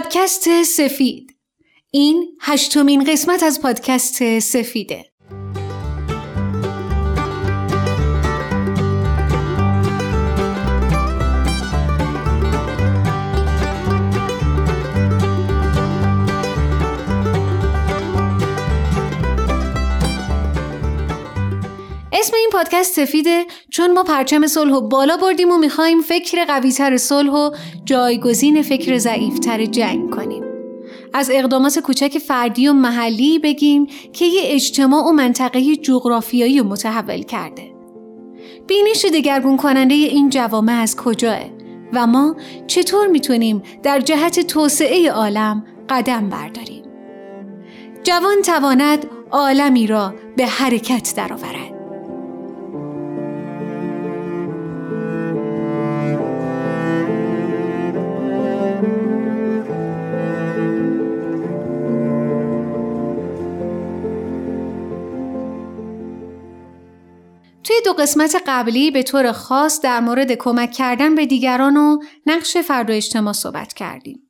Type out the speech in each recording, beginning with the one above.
پادکست سفید. این هشتمین قسمت از پادکست سفیده. اسم این پادکست سفیده چون ما پرچم صلح و بالا بردیم و می‌خوایم فکر قویتر صلح و جایگزین فکر ضعیفتر جنگ کنیم. از اقدامات کوچک فردی و محلی بگیم که یه اجتماع و منطقه جغرافیایی رو متحول کرده. بینش دگرگون کننده این جوامع از کجاه و ما چطور می‌تونیم در جهت توسعه عالم قدم برداریم؟ جوان تواند عالمی را به حرکت درآورد. دو قسمت قبلی به طور خاص در مورد کمک کردن به دیگران و نقش فرد و اجتماع صحبت کردیم.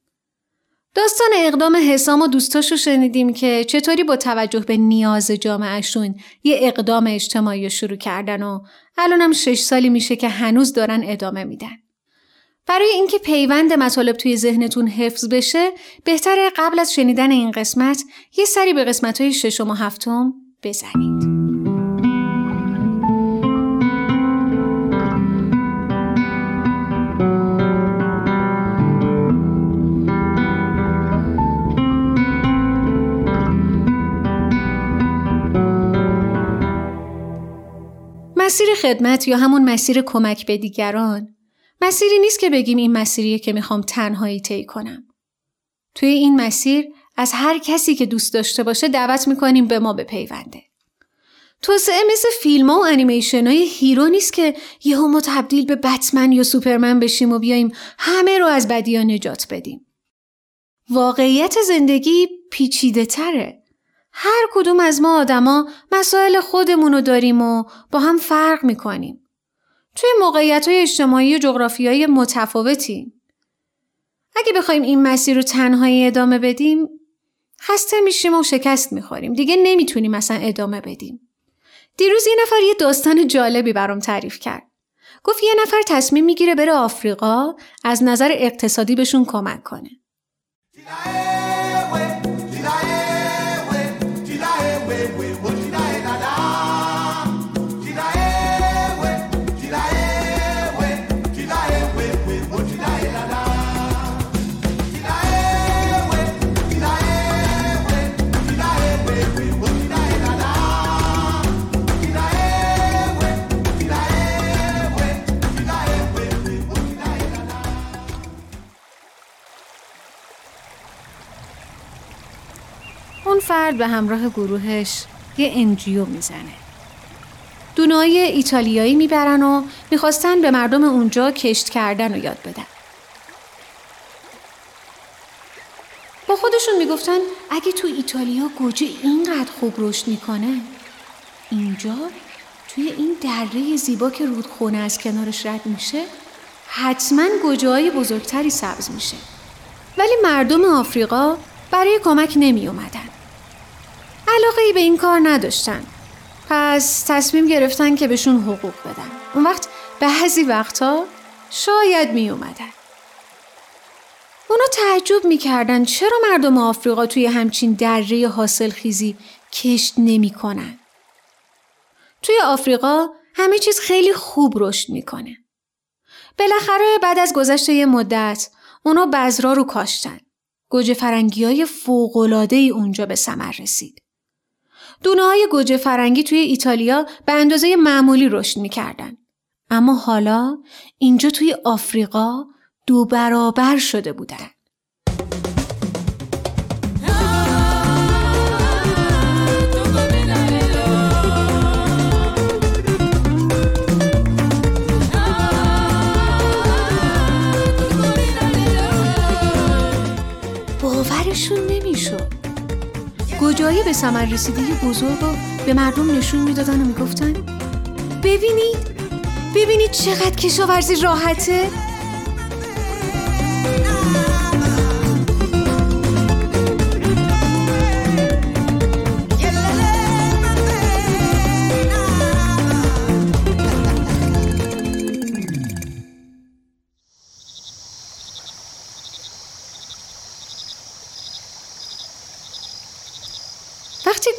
داستان اقدام حسام و دوستاشو شنیدیم که چطوری با توجه به نیاز جامعهشون یه اقدام اجتماعی رو شروع کردن و الانم شش سالی میشه که هنوز دارن ادامه میدن. برای اینکه پیوند مطالب توی ذهنتون حفظ بشه بهتره قبل از شنیدن این قسمت یه سری به قسمت های ششم و هفتم بزنید. مسیر خدمت یا همون مسیر کمک به دیگران مسیری نیست که بگیم این مسیریه که می‌خوام تنهایی طی کنم. توی این مسیر از هر کسی که دوست داشته باشه دعوت می‌کنیم به ما بپیونده. توسعه مثل فیلم ها و انیمیشن های hero نیست که یهو ما تبدیل به بتمن یا سوپرمن بشیم و بیایم همه رو از بدیا نجات بدیم. واقعیت زندگی پیچیده تره. هر کدوم از ما آدما مسائل خودمون رو داریم و با هم فرق می‌کنیم. توی موقعیت های اجتماعی و جغرافیایی متفاوتی. اگه بخوایم این مسیر رو تنهایی ادامه بدیم خسته میشیم و شکست می‌خوریم. دیگه نمی‌تونیم اصلا ادامه بدیم. دیروز یه نفر یه داستان جالبی برام تعریف کرد. گفت یه نفر تصمیم می‌گیره بره آفریقا از نظر اقتصادی بهشون کمک کنه. فرد به همراه گروهش یه انجیو می‌زنه. دونای ایتالیایی می‌برن و می‌خواستن به مردم اونجا کشت کردن رو یاد بدن. با خودشون می‌گفتن اگه تو ایتالیا گوجه اینقدر خوب رشد می‌کنه اینجا توی این دره زیبا که رودخونه از کنارش رد میشه حتما گوجه های بزرگتری سبز میشه ولی مردم آفریقا برای کمک نمی اومدن. علاقه ای به این کار نداشتن پس تصمیم گرفتن که بهشون حقوق بدن اون وقت بعضی وقتا شاید می اومدن اونا تعجب می‌کردن چرا مردم آفریقا توی همچین دره حاصل خیزی کشت نمی‌کنن. توی آفریقا همه چیز خیلی خوب رشد می‌کنه. بالاخره بعد از گذشت یه مدت اونا بذرا رو کاشتن. گوجه فرنگی های ای اونجا به ثمر رسید. دونه های گوجه فرنگی توی ایتالیا به اندازه معمولی رشد می‌کردن. اما حالا اینجا توی آفریقا دو برابر شده بودن. باورشون نمی‌شد. گوجایی به سمر رسیده بزرگ رو به مردم نشون می‌دادن و می‌گفتن ببینید ببینید چقدر کشاورزی راحته؟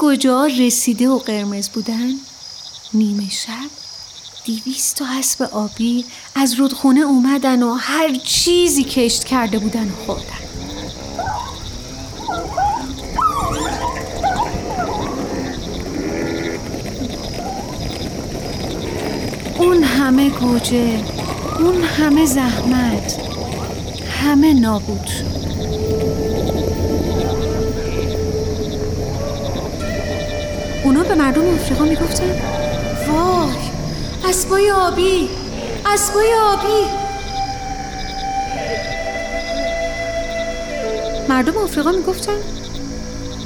ها رسیده و قرمز بودن؟ نیمه شب؟ دیویست تا اسب آبی از رودخونه اومدن و هر چیزی کشت کرده بودن و خوردن. اون همه گوجه اون همه زحمت همه نابود شد. به مردم افریقا می‌گفتن؟ وای اسبای آبی اسبای آبی. مردم آفریقا می‌گفتن؟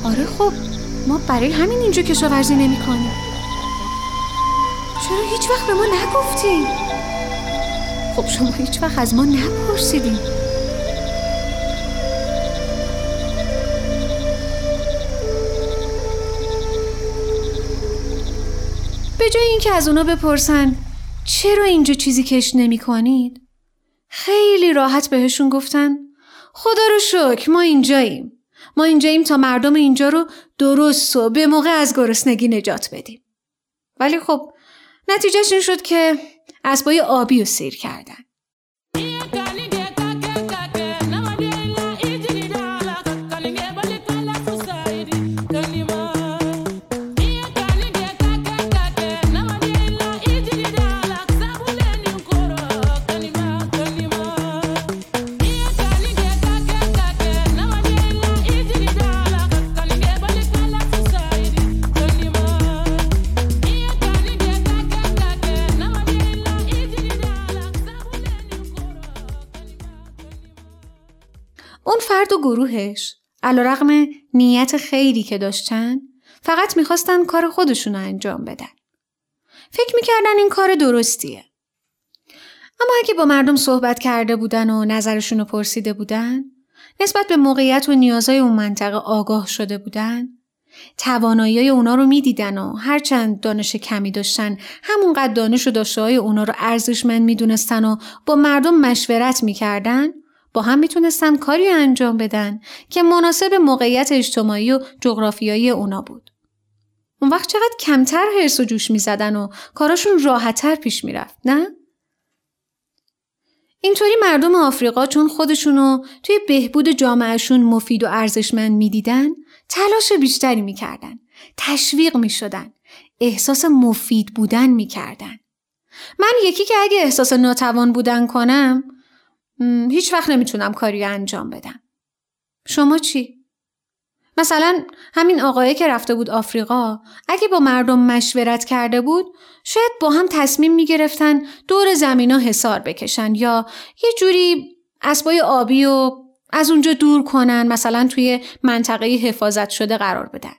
آره خب ما برای همین اینجا کشاورزی نمی کنیم چرا هیچ وقت به ما نگفتیم خب شما هیچ وقت از ما نپرسیدیم به جای اینکه از اونا بپرسن چرا اینجا چیزی کش نمی کنید؟ خیلی راحت بهشون گفتن خدا رو شکر ما اینجاییم. ما اینجاییم تا مردم اینجا رو درست و به موقع از گرسنگی نجات بدیم. ولی خب نتیجهش این شد که اسبای آبی رو سیر کردن. گروهش علا رقم نیت خیری که داشتن فقط می‌خواستن کار خودشون رو انجام بدن. فکر می‌کردن این کار درستیه. اما اگه با مردم صحبت کرده بودن و نظرشون رو پرسیده بودن نسبت به موقعیت و نیازهای اون منطقه آگاه شده بودن توانایی اونا رو می‌دیدن و هرچند دانش کمی داشتن همونقدر دانش و داشته های اونا رو ارزشمند می‌دونستن و با مردم مشورت می‌کردن با هم می‌تونستن کاری انجام بدن که مناسب موقعیت اجتماعی و جغرافیایی اونا بود. اون وقت چقدر کمتر حرس و جوش می‌زدن و کاراشون راحتتر پیش می‌رفت نه؟ اینطوری مردم آفریقا چون خودشونو توی بهبود جامعهشون مفید و ارزشمند می‌دیدن تلاش بیشتری می‌کردن تشویق می‌شدن احساس مفید بودن می‌کردن من یکی که اگه احساس ناتوان بودن کنم هیچ وقت نمی‌تونم کاری انجام بدم. شما چی؟ مثلا همین آقایی که رفته بود آفریقا اگه با مردم مشورت کرده بود شاید با هم تصمیم می‌گرفتن دور زمینا حسار بکشن یا یه جوری اسبای آبی و از اونجا دور کنن مثلا توی منطقه حفاظت شده قرار بدن.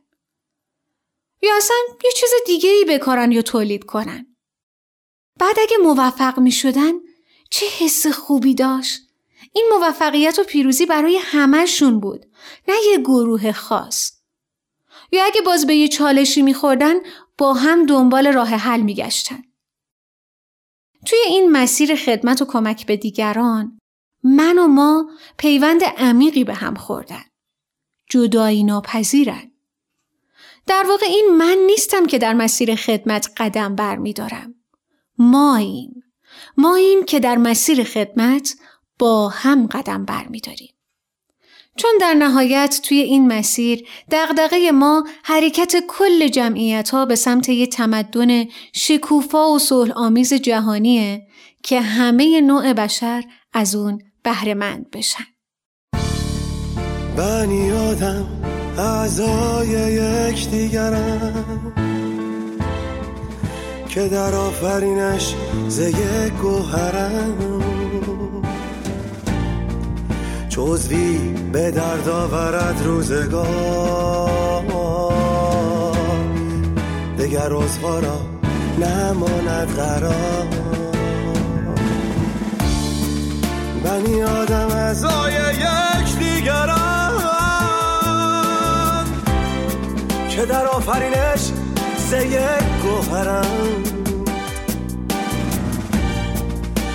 یا اصلا یه چیز دیگه ای بکارن یا تولید کنن. بعد اگه موفق می شدن چه حس خوبی داشت. این موفقیت و پیروزی برای همهشون بود نه یه گروه خاص. یا اگه باز به یه چالشی میخوردن با هم دنبال راه حل میگشتن. توی این مسیر خدمت و کمک به دیگران من و ما پیوند عمیقی به هم خوردن. جدایی ناپذیرن. در واقع این من نیستم که در مسیر خدمت قدم بر می دارم. ماییم. ما این که در مسیر خدمت با هم قدم برمیداریم. چون در نهایت توی این مسیر دغدغه ما حرکت کل جمعیت ها به سمت یه تمدن شکوفا و صلح آمیز جهانیه که همه نوع بشر از اون بهرهمند بشن. بنی آدم اعضای یک دیگرم که در آفرینش زیه گوهرم. چوزوی به درد آورد روزگار دگر را نماند قرار. بنی آدم از یک دیگرم که در آفرینش قصه گوهرم.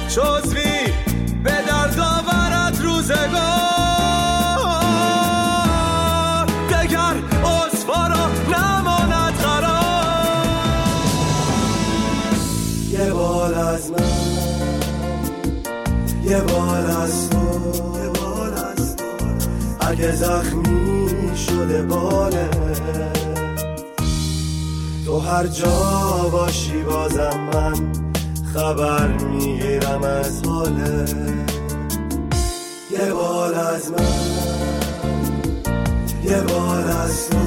جزوی به درد آورد روزگار. دگر اصفارا نماند قرار. یه بال از من یه بال از تو یه بال از تو. اگه زخمی شده باله. تو هر جا باشی بازم من خبر می‌گیرم از حاله یه بال از من یه بال از تو.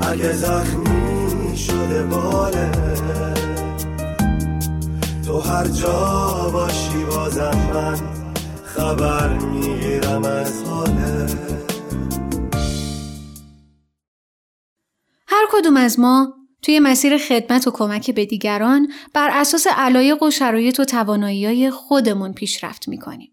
اگه زخمی شده باله تو هر جا باشی بازم من خبر می‌گیرم از حاله کدوم از ما توی مسیر خدمت و کمک به دیگران بر اساس علایق و شرایط و توانایی خودمون پیشرفت می‌کنیم.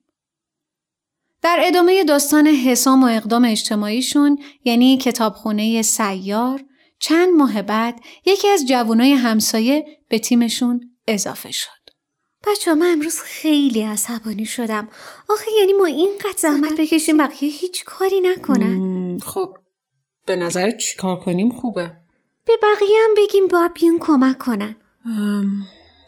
در ادامه داستان حسام و اقدام اجتماعیشون یعنی کتابخونه سیار چند ماه بعد یکی از جوانای همسایه به تیمشون اضافه شد. بچه من امروز خیلی عصبانی شدم. آخه یعنی ما اینقدر زحمت بکشیم بقیه هیچ کاری نکنن. خب به نظر چی کار کنیم خوبه به بقیه هم بگیم باید بیان کمک کنن.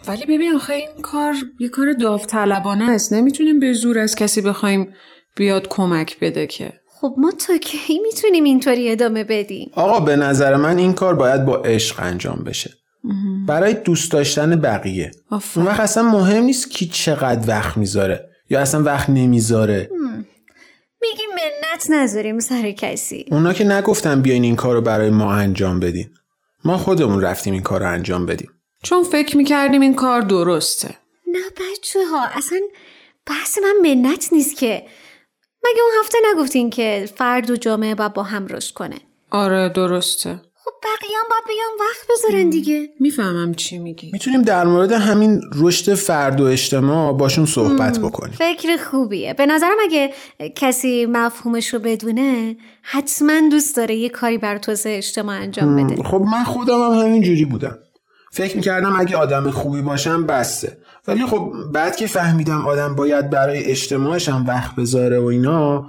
ولی ببین آخه این کار یه کار داوطلبانه است نمی‌تونیم به زور از کسی بخوایم بیاد کمک بده که خب ما تا کی می‌تونیم اینطوری ادامه بدیم؟ آقا به نظر من این کار باید با عشق انجام بشه برای دوست داشتن بقیه آفرین. اون وقت اصلا مهم نیست کی چقدر وقت می‌ذاره یا اصلا وقت نمی‌ذاره میگیم منت نذاریم سر کسی. اونا که نگفتن بیاین این کار رو برای ما انجام بدین ما خودمون رفتیم این کار رو انجام بدیم. چون فکر می‌کردیم این کار درسته. نه بچه ها اصلا بحث من منت نیست که. مگه اون هفته نگفتین که فرد و جامعه باید با هم رشد کنه؟ آره درسته. خب بقیه هم باید بیان وقت بذارن دیگه. می‌فهمم چی میگی. می‌تونیم در مورد همین رشد فرد و اجتماع باشون صحبت بکنیم. فکر خوبیه. به نظرم اگه کسی مفهومش رو بدونه حتما دوست داره یه کاری بر توسعه اجتماع انجام بده. خب من خودم هم همین جوری بودم. فکر می‌کردم اگه آدم خوبی باشم بسته. ولی خب بعد که فهمیدم آدم باید برای اجتماعش هم وقت بذاره و اینا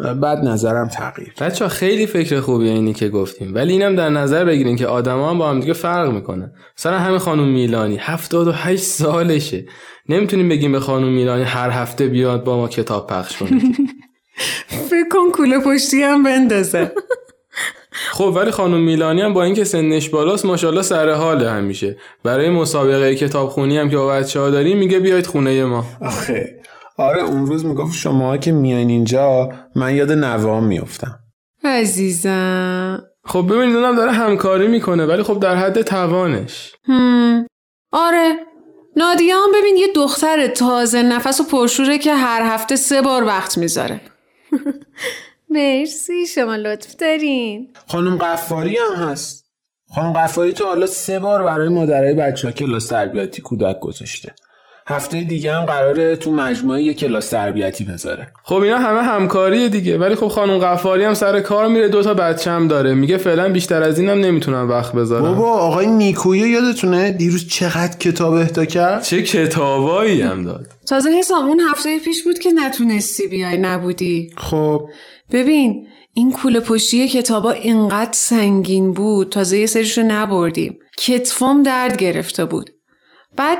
بعد نظرم تغییر. بچه خیلی فکر خوبیه اینی که گفتیم. ولی اینم در نظر بگیرین که آدما هم با هم دیگه فرق می‌کنن. مثلا همین خانم میلانی 78 سالشه. نمی‌تونیم بگیم به خانم میلانی هر هفته بیاد با ما کتاب پخش کنه. فکر کن کوله پشتی هم بندازه. خب ولی خانم میلانی هم با اینکه سنش بالاست ماشاءالله سر حاله همیشه. برای مسابقه کتابخونی هم که با بچه ها داریم میگه بیاید خونه ما. آخه آره اون روز می‌گفت شما که میان اینجا من یاد نوام میفتم عزیزم. خب ببینید اونم داره همکاری می‌کنه ولی خب در حد توانش. هم. آره. نادیه هم ببین یه دختر تازه نفس و پرشوره که هر هفته سه بار وقت می‌ذاره. مرسی شما لطف دارین. خانم قفاری هم هست. خانم قفاری تو حالا سه بار برای مادرای بچه ها کلاس تربیتی کودک گذاشته. هفته دیگه هم قراره تو مجموعه یه کلاس تربیتی بذاره. خب اینا همه همکاریه دیگه ولی خب خانم قفاری هم سر کار میره دو تا بچه هم داره. میگه فعلا بیشتر از اینم نمی‌تونم وقت بذارم. بابا آقای نیکویی یادتونه دیروز چقدر کتاب اهدا کرد؟ چه کتابایی هم داد. تازه حسام اون هفته پیش بود که نتونستی بیای نبودی. خب. ببین این کوله پشتی کتابا اینقدر سنگین بود. تازه یه سریشو نبردیم. کتفام درد گرفته بود. بعد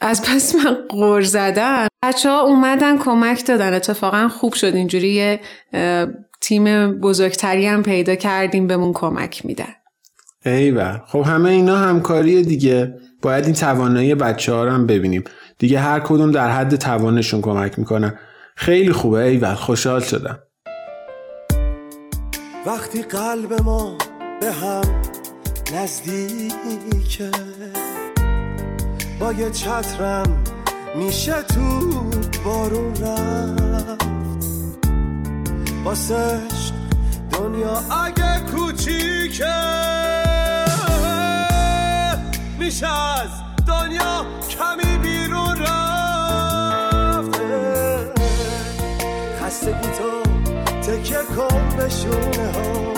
از پس من قور زدن بچه ها اومدن کمک دادن. اتفاقا خوب شد. اینجوری یه تیم بزرگتری هم پیدا کردیم. بهمون کمک میدن. ایول خب همه اینا همکاریه دیگه. باید این توانایی بچه ها رو هم ببینیم. دیگه هر کدوم در حد توانشون کمک می‌کنن. خیلی خوبه. ایول خوشحال شدم. وقتی قلب ما به هم نزدیکه با یه چترم میشه تو بارون رفت. واسش دنیا اگه کوچیکه میشه از دنیا کمی بیرون رفت. خستگی تو تکه کن به شونه ها.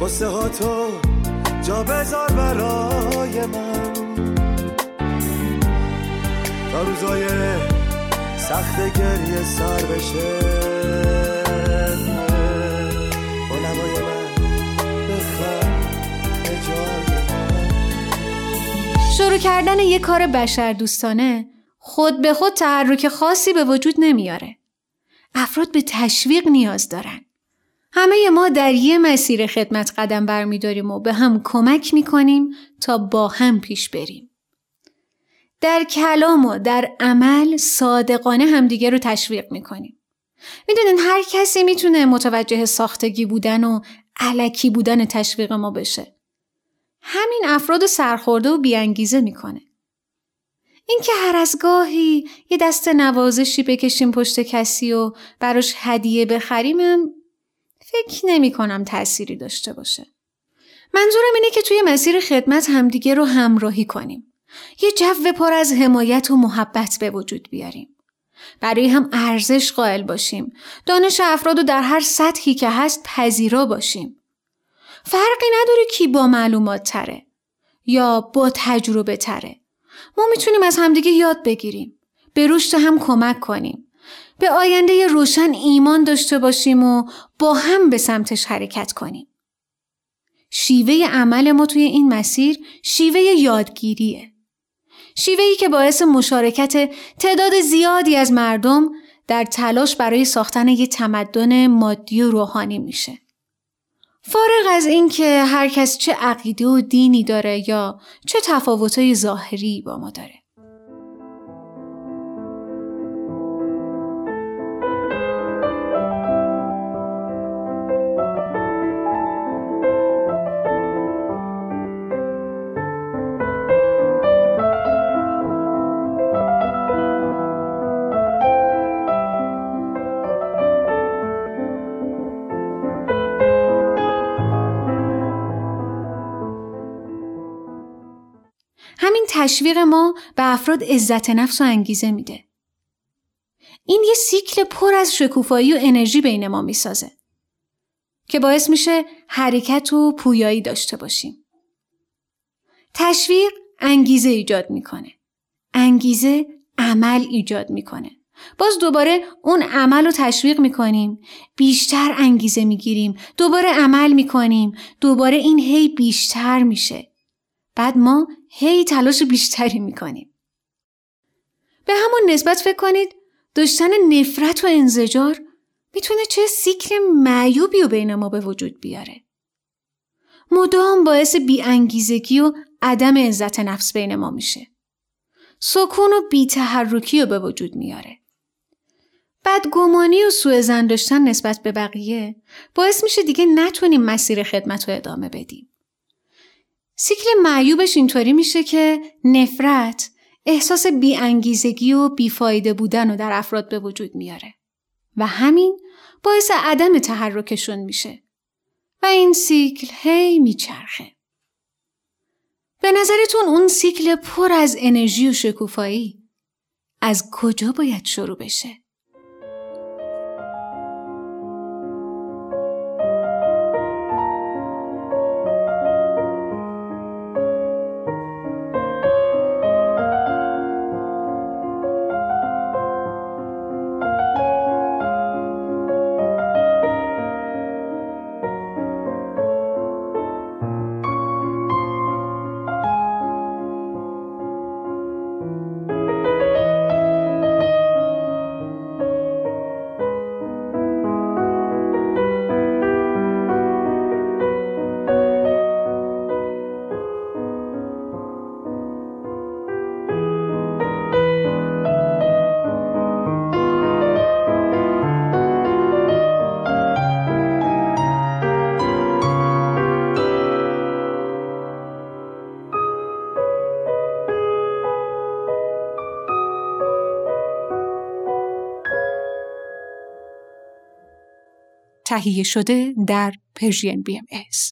واسه ها تو جا بذار برای من تا روزای سخت گریه سر بشه شروع کردن یه کار بشر دوستانه خود به خود تحرک خاصی به وجود نمیاره. افراد به تشویق نیاز دارن. همه ما در یه مسیر خدمت قدم برمیداریم و به هم کمک می‌کنیم تا با هم پیش بریم. در کلام و در عمل صادقانه همدیگه رو تشویق می‌کنیم. می‌دونین هر کسی می‌تونه متوجه ساختگی بودن و علکی بودن تشویق ما بشه. همین افراد سرخورده و بیانگیزه می‌کنه. اینکه هر از گاهی یه دست نوازشی بکشیم پشت کسی و براش هدیه بخریم فکر نمی کنم تأثیری داشته باشه. منظورم اینه که توی مسیر خدمت همدیگه رو همراهی کنیم. یه جو پر از حمایت و محبت به وجود بیاریم. برای هم ارزش قائل باشیم. دانش افراد رو در هر سطحی که هست پذیرا باشیم. فرقی نداره کی با معلومات تره یا با تجربه تره. ما می‌تونیم از همدیگه یاد بگیریم. به رشد هم کمک کنیم. به آینده روشن ایمان داشته باشیم و با هم به سمتش حرکت کنیم. شیوه عمل ما توی این مسیر شیوه یادگیریه. شیوهی که باعث مشارکت تعداد زیادی از مردم در تلاش برای ساختن یک تمدن مادی و روحانی میشه. فارغ از اینکه هر کس چه عقیده و دینی داره یا چه تفاوتهای ظاهری با ما داره. تشویق ما به افراد عزت نفس و انگیزه میده. این یه سیکل پر از شکوفایی و انرژی بین ما می‌سازه که باعث میشه حرکت و پویایی داشته باشیم. تشویق انگیزه ایجاد می‌کنه. انگیزه عمل ایجاد می‌کنه. باز دوباره اون عمل رو تشویق می‌کنیم بیشتر انگیزه می‌گیریم دوباره عمل می‌کنیم دوباره این هی بیشتر میشه بعد ما هی تلاش بیشتری می‌کنیم. به همون نسبت فکر کنید داشتن نفرت و انزجار می‌تونه چه سیکل معیوبی و بین ما به وجود بیاره. مدام باعث بیانگیزگی و عدم عزت نفس بین ما میشه. سکون و بیتحرکی رو به وجود میاره. بدگمانی و سوء زن داشتن نسبت به بقیه باعث میشه دیگه نتونیم مسیر خدمت رو ادامه بدیم. سیکل معیوبش اینطوری میشه که نفرت احساس بیانگیزگی و بیفایده بودن رو در افراد به وجود میاره و همین باعث عدم تحرکشون میشه و این سیکل هی میچرخه. به نظرتون اون سیکل پر از انرژی و شکوفایی از کجا باید شروع بشه؟ تهیه شده در پرژین ایس.